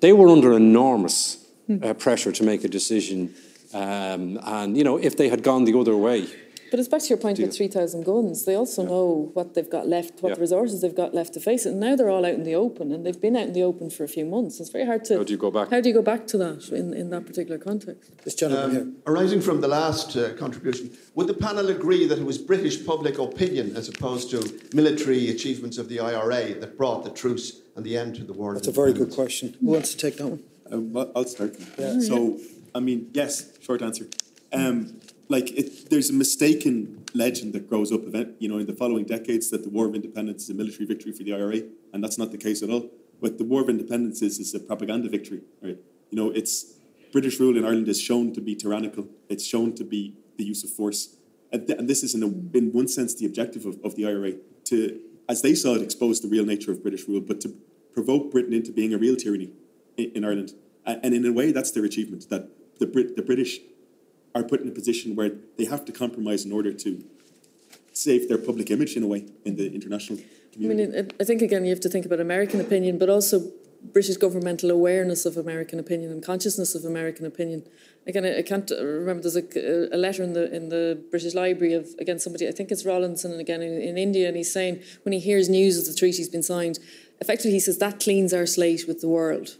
D: They were under enormous uh, pressure to make a decision. Um, and, you know, if they had gone the other way,
C: but it's back to your point with 3,000 guns. They also yeah. know what they've got left, what yeah. resources they've got left to face it. And now they're all out in the open, and they've been out in the open for a few months. It's very hard to.
D: How do you go back?
C: How do you go back to that in, in that particular context?
B: This gentleman um,
J: Arising from the last uh, contribution, would the panel agree that it was British public opinion as opposed to military achievements of the IRA that brought the truce and the end to the war?
B: That's a very good question. Who wants to take that one?
E: Um, I'll start. Yeah. So, I mean, yes, short answer. Um, like it, there's a mistaken legend that grows up, event, you know, in the following decades that the War of Independence is a military victory for the IRA, and that's not the case at all. What the War of Independence is is a propaganda victory, right? You know, it's British rule in Ireland is shown to be tyrannical. It's shown to be the use of force, and, th- and this is in, a, in one sense the objective of, of the IRA to, as they saw it, expose the real nature of British rule, but to provoke Britain into being a real tyranny in, in Ireland. And, and in a way, that's their achievement. That the Brit, the British are put in a position where they have to compromise in order to save their public image in a way in the international community.
C: I mean, I think again you have to think about American opinion, but also British governmental awareness of American opinion and consciousness of American opinion. Again, I, can't uh, remember. There's a, a, letter in the in the British Library of again somebody. I think it's Rawlinson again in, in India, and he's saying when he hears news of the treaty's been signed, effectively he says that cleans our slate with the world,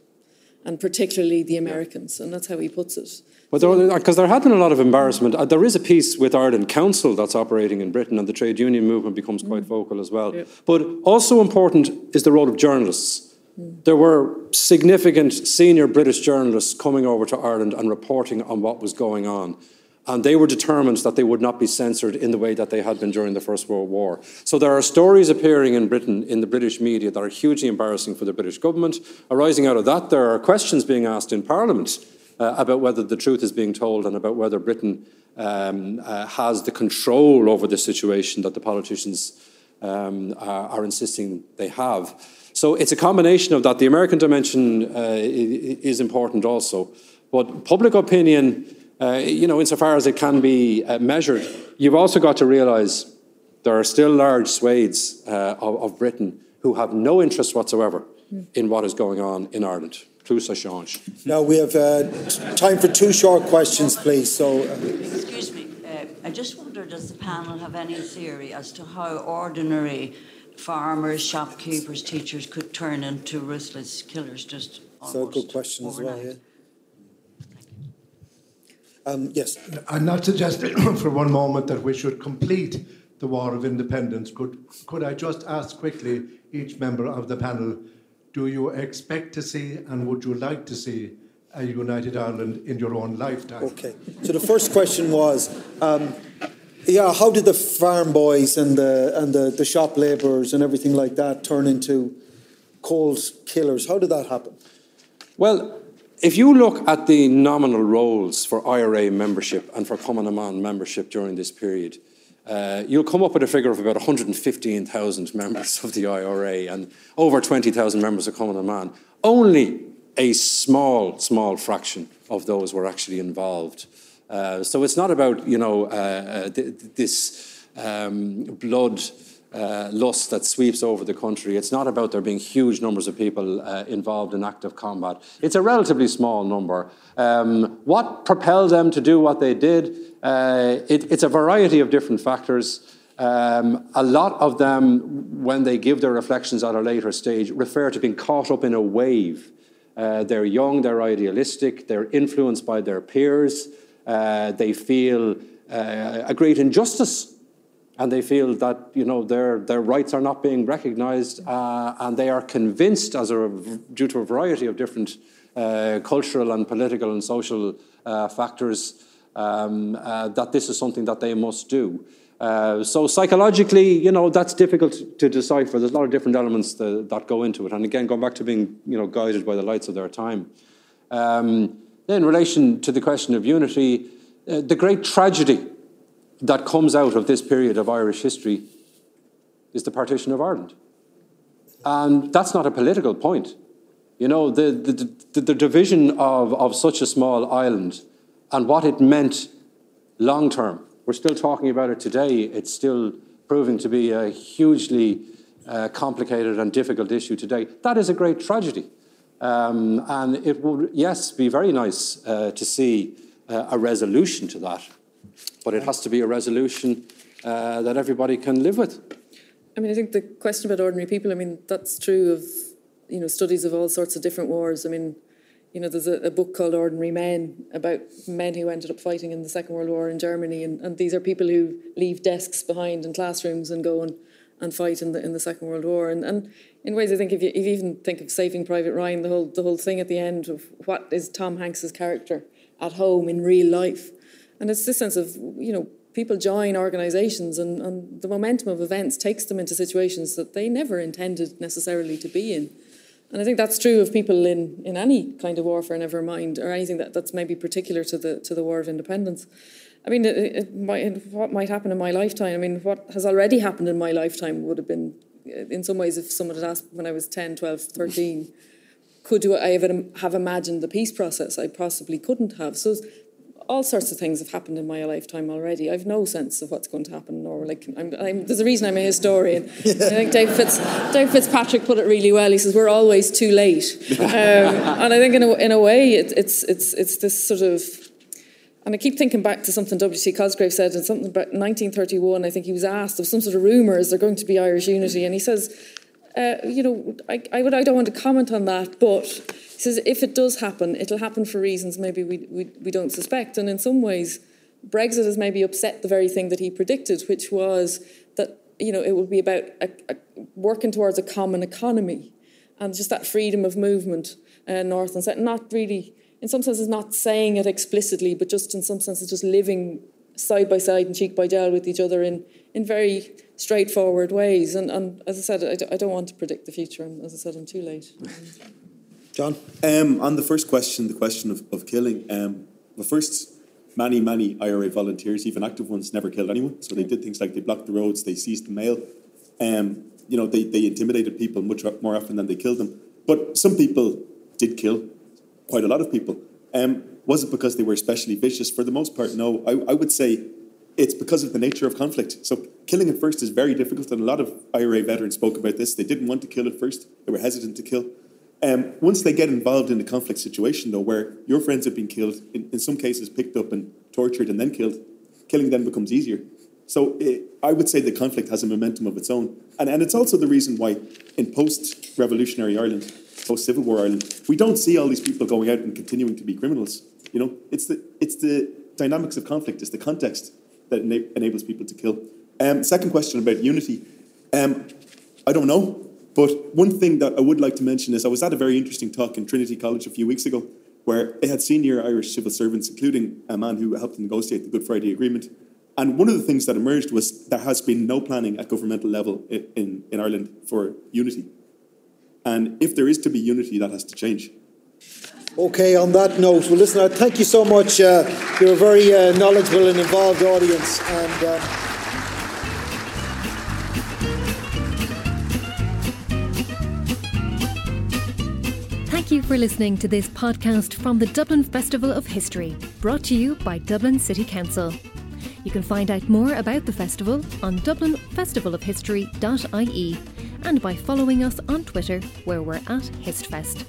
C: and particularly the Americans, and that's how he puts it.
D: Because there, had been a lot of embarrassment. Uh, there is a Peace with Ireland Council that's operating in Britain, and the trade union movement becomes quite mm. vocal as well. Yeah. But also important is the role of journalists. Mm. There were significant senior British journalists coming over to Ireland and reporting on what was going on. And they were determined that they would not be censored in the way that they had been during the First World War. So there are stories appearing in Britain, in the British media, that are hugely embarrassing for the British government. Arising out of that, there are questions being asked in Parliament uh, about whether the truth is being told and about whether Britain um, uh, has the control over the situation that the politicians um, are, are, insisting they have. So it's a combination of that. The American dimension uh, is important also, but public opinion, uh, you know, insofar as it can be uh, measured, you've also got to realise there are still large swathes uh, of, of Britain who have no interest whatsoever in what is going on in Ireland. Tout ça change.
B: Now we have uh, time for two short questions, please. So. Uh,
K: Excuse me. Uh, I just wonder, does the panel have any theory as to how ordinary farmers, shopkeepers, teachers could turn into ruthless killers just
B: So a good question overnight. as well, yeah. Um, yes.
L: I'm not suggesting for one moment that we should complete the War of Independence. Could, could I just ask quickly each member of the panel, do you expect to see and would you like to see a united Ireland in your own lifetime?
B: Okay. So the first question was, um, yeah, how did the farm boys and the and the, the shop labourers and everything like that turn into cold killers? How did that happen?
D: Well, if you look at the nominal rolls for IRA membership and for Cumann na mBan membership during this period, uh, you'll come up with a figure of about 115,000 members of the IRA and over 20,000 members of Cumann na mBan. Only a small, small fraction of those were actually involved. Uh, so it's not about, you know, uh, uh th this um, blood uh, lust that sweeps over the country. It's not about there being huge numbers of people uh, involved in active combat. It's a relatively small number. Um, what propelled them to do what they did? Uh, it, it's a variety of different factors. Um, a lot of them, when they give their reflections at a later stage, refer to being caught up in a wave. Uh, they're young, they're idealistic, they're influenced by their peers, uh, they feel uh, a great injustice and they feel that you know their their rights are not being recognised, uh, and they are convinced, as a due to a variety of different uh, cultural and political and social uh, factors, um, uh, that this is something that they must do. Uh, so psychologically, you know, that's difficult to decipher. There's a lot of different elements that, that, go into it, and again, going back to being you know guided by the lights of their time. Um, in relation to the question of unity, uh, the great tragedy that comes out of this period of Irish history is the partition of Ireland. And that's not a political point. You know, the, the, the, the division of, of such a small island and what it meant long term. We're still talking about it today. It's still proving to be a hugely uh, complicated and difficult issue today. That is a great tragedy. Um, and it would, yes, be very nice uh, to see uh, a resolution to that but it has to be a resolution uh, that everybody can live with.
C: I mean, I think the question about ordinary people, I mean, that's true of, you know, studies of all sorts of different wars. I mean, you know, there's a, a, book called Ordinary Men about men who ended up fighting in the Second World War in Germany, and, and these are people who leave desks behind in classrooms and go and, and fight in the in the Second World War. And, and in ways, I think if you, if you even think of Saving Private Ryan, the whole the whole thing at the end of what is Tom Hanks's character at home in real life, and it's this sense of, you know, people join organisations and, and the momentum of events takes them into situations that they never intended necessarily to be in. And I think that's true of people in, in any kind of warfare, never mind, or anything that, that's maybe particular to the to the War of Independence. I mean, it, it might, what might happen in my lifetime? I mean, what has already happened in my lifetime would have been, uh, in some ways, if someone had asked when I was 10, 12, 13, could I ever have imagined the peace process? I possibly couldn't have. So all sorts of things have happened in my lifetime already. I've no sense of what's going to happen, or like I'm, I'm, there's a reason I'm a historian. I think Dave, Fitz, Dave Fitzpatrick put it really well. He says we're always too late, um, and I think in a, in a way it, it's it's it's this sort of. And I keep thinking back to something W.T. Cosgrave said in something about 1931. I think he was asked of some sort of rumour is there going to be Irish unity, and he says, uh, you know, I, I, would, I don't want to comment on that, but says if it does happen, it'll happen for reasons maybe we, we, we don't suspect. And in some ways, Brexit has maybe upset the very thing that he predicted, which was that you know it would be about a, a working towards a common economy and just that freedom of movement uh, north and south. Not really, in some senses, not saying it explicitly, but just in some senses, just living side by side and cheek by jowl with each other in in very straightforward ways. And, and as I said, I d- I don't want to predict the future. And as I said, I'm too late.
B: John?
E: Um, on the first question, the question of, of killing, um, well, first, many, many IRA volunteers, even active ones, never killed anyone. So they did things like they blocked the roads, they seized the mail. Um, you know, they, they intimidated people much more often than they killed them. But some people did kill quite a lot of people. Um, was it because they were especially vicious? For the most part, no. I, I would say it's because of the nature of conflict. So killing at first is very difficult, and a lot of IRA veterans spoke about this. They didn't want to kill at first; they were hesitant to kill. Um, once they get involved in a conflict situation, though, where your friends have been killed, in, in some cases picked up and tortured and then killed, killing them becomes easier. So it, I would say the conflict has a momentum of its own. And, and it's also the reason why in post revolutionary Ireland, post Civil War Ireland, we don't see all these people going out and continuing to be criminals. You know, it's the, it's the dynamics of conflict, it's the context that ena- enables people to kill. Um, second question about unity. Um, I don't know, but one thing that I would like to mention is I was at a very interesting talk in Trinity College a few weeks ago where they had senior Irish civil servants, including a man who helped negotiate the Good Friday Agreement. And one of the things that emerged was there has been no planning at governmental level in, in, in Ireland for unity. And if there is to be unity, that has to change.
B: Okay, on that note, well, listen, thank you so much. Uh, you're a very uh, knowledgeable and involved audience. And, uh,
A: you for listening to this podcast from the Dublin Festival of History, brought to you by Dublin City Council. You can find out more about the festival on dublinfestivalofhistory.ie and by following us on Twitter, where we're at HistFest.